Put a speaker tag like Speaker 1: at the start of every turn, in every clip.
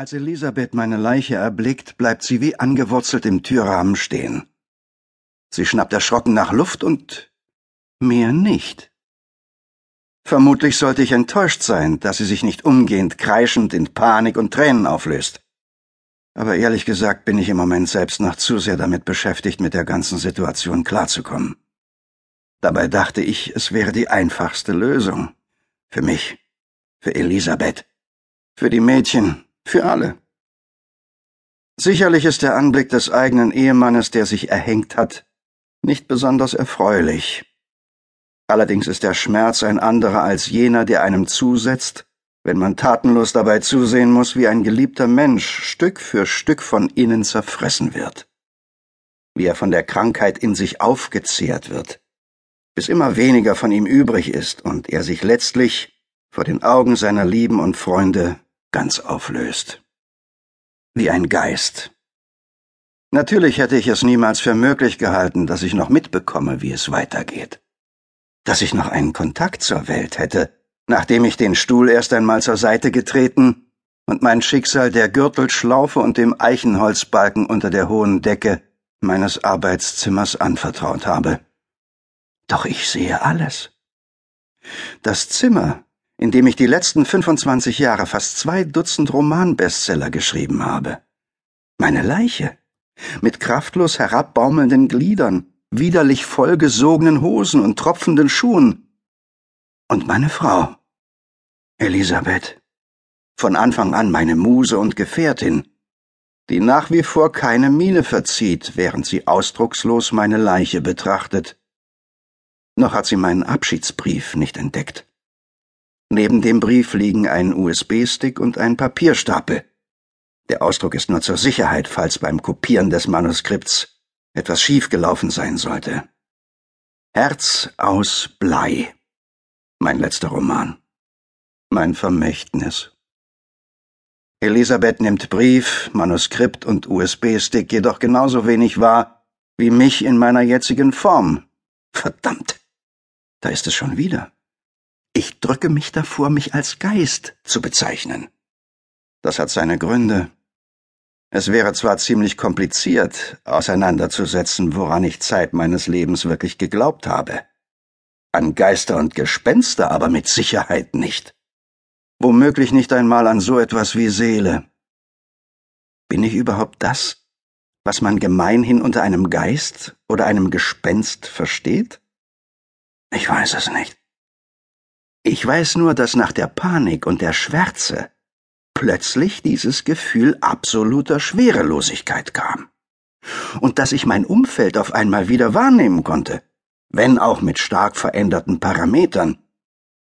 Speaker 1: Als Elisabeth meine Leiche erblickt, bleibt sie wie angewurzelt im Türrahmen stehen. Sie schnappt erschrocken nach Luft und mehr nicht. Vermutlich sollte ich enttäuscht sein, dass sie sich nicht umgehend kreischend in Panik und Tränen auflöst. Aber ehrlich gesagt bin ich im Moment selbst noch zu sehr damit beschäftigt, mit der ganzen Situation klarzukommen. Dabei dachte ich, es wäre die einfachste Lösung. Für mich, für Elisabeth, für die Mädchen, für alle. Sicherlich ist der Anblick des eigenen Ehemannes, der sich erhängt hat, nicht besonders erfreulich. Allerdings ist der Schmerz ein anderer als jener, der einem zusetzt, wenn man tatenlos dabei zusehen muss, wie ein geliebter Mensch Stück für Stück von innen zerfressen wird, wie er von der Krankheit in sich aufgezehrt wird, bis immer weniger von ihm übrig ist und er sich letztlich vor den Augen seiner Lieben und Freunde ganz auflöst. Wie ein Geist. Natürlich hätte ich es niemals für möglich gehalten, dass ich noch mitbekomme, wie es weitergeht. Dass ich noch einen Kontakt zur Welt hätte, nachdem ich den Stuhl erst einmal zur Seite getreten und mein Schicksal der Gürtelschlaufe und dem Eichenholzbalken unter der hohen Decke meines Arbeitszimmers anvertraut habe. Doch ich sehe alles. Das Zimmer, in dem ich die letzten 25 Jahre fast zwei Dutzend Romanbestseller geschrieben habe. Meine Leiche, mit kraftlos herabbaumelnden Gliedern, widerlich vollgesogenen Hosen und tropfenden Schuhen. Und meine Frau, Elisabeth, von Anfang an meine Muse und Gefährtin, die nach wie vor keine Miene verzieht, während sie ausdruckslos meine Leiche betrachtet. Noch hat sie meinen Abschiedsbrief nicht entdeckt. Neben dem Brief liegen ein USB-Stick und ein Papierstapel. Der Ausdruck ist nur zur Sicherheit, falls beim Kopieren des Manuskripts etwas schiefgelaufen sein sollte. Herz aus Blei. Mein letzter Roman. Mein Vermächtnis. Elisabeth nimmt Brief, Manuskript und USB-Stick jedoch genauso wenig wahr wie mich in meiner jetzigen Form. Verdammt. Da ist es schon wieder. Ich drücke mich davor, mich als Geist zu bezeichnen. Das hat seine Gründe. Es wäre zwar ziemlich kompliziert, auseinanderzusetzen, woran ich Zeit meines Lebens wirklich geglaubt habe. An Geister und Gespenster aber mit Sicherheit nicht. Womöglich nicht einmal an so etwas wie Seele. Bin ich überhaupt das, was man gemeinhin unter einem Geist oder einem Gespenst versteht? Ich weiß es nicht. Ich weiß nur, dass nach der Panik und der Schwärze plötzlich dieses Gefühl absoluter Schwerelosigkeit kam. Und dass ich mein Umfeld auf einmal wieder wahrnehmen konnte, wenn auch mit stark veränderten Parametern.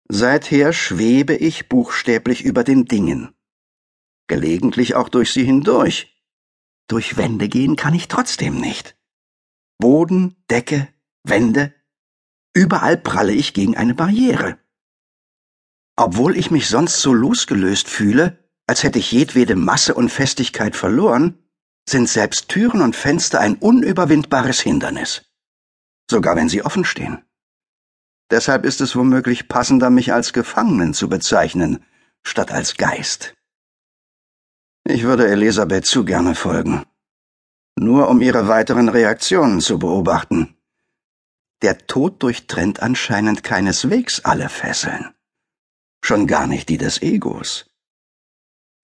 Speaker 1: Seither schwebe ich buchstäblich über den Dingen. Gelegentlich auch durch sie hindurch. Durch Wände gehen kann ich trotzdem nicht. Boden, Decke, Wände, überall pralle ich gegen eine Barriere. Obwohl ich mich sonst so losgelöst fühle, als hätte ich jedwede Masse und Festigkeit verloren, sind selbst Türen und Fenster ein unüberwindbares Hindernis. Sogar wenn sie offen stehen. Deshalb ist es womöglich passender, mich als Gefangenen zu bezeichnen, statt als Geist. Ich würde Elisabeth zu gerne folgen. Nur um ihre weiteren Reaktionen zu beobachten. Der Tod durchtrennt anscheinend keineswegs alle Fesseln schon gar nicht die des Egos.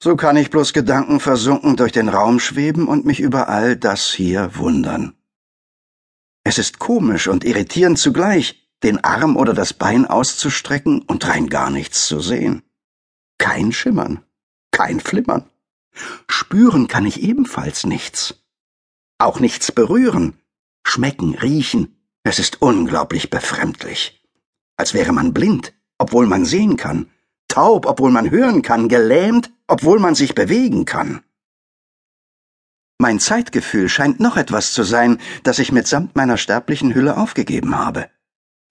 Speaker 1: So kann ich bloß gedankenversunken durch den Raum schweben und mich über all das hier wundern. Es ist komisch und irritierend zugleich, den Arm oder das Bein auszustrecken und rein gar nichts zu sehen. Kein Schimmern, kein Flimmern. Spüren kann ich ebenfalls nichts. Auch nichts berühren, schmecken, riechen. Es ist unglaublich befremdlich. Als wäre man blind, obwohl man sehen kann, taub, obwohl man hören kann, gelähmt, obwohl man sich bewegen kann. Mein Zeitgefühl scheint noch etwas zu sein, das ich mitsamt meiner sterblichen Hülle aufgegeben habe.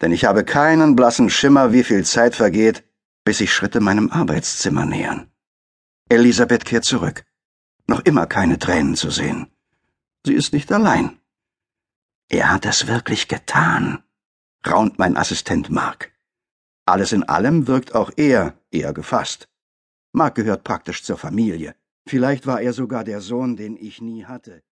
Speaker 1: Denn ich habe keinen blassen Schimmer, wie viel Zeit vergeht, bis sich Schritte meinem Arbeitszimmer nähern. Elisabeth kehrt zurück. Noch immer keine Tränen zu sehen. Sie ist nicht allein. Er hat es wirklich getan, raunt mein Assistent Mark. Alles in allem wirkt auch er eher gefasst. Mark gehört praktisch zur Familie. Vielleicht war er sogar der Sohn, den ich nie hatte.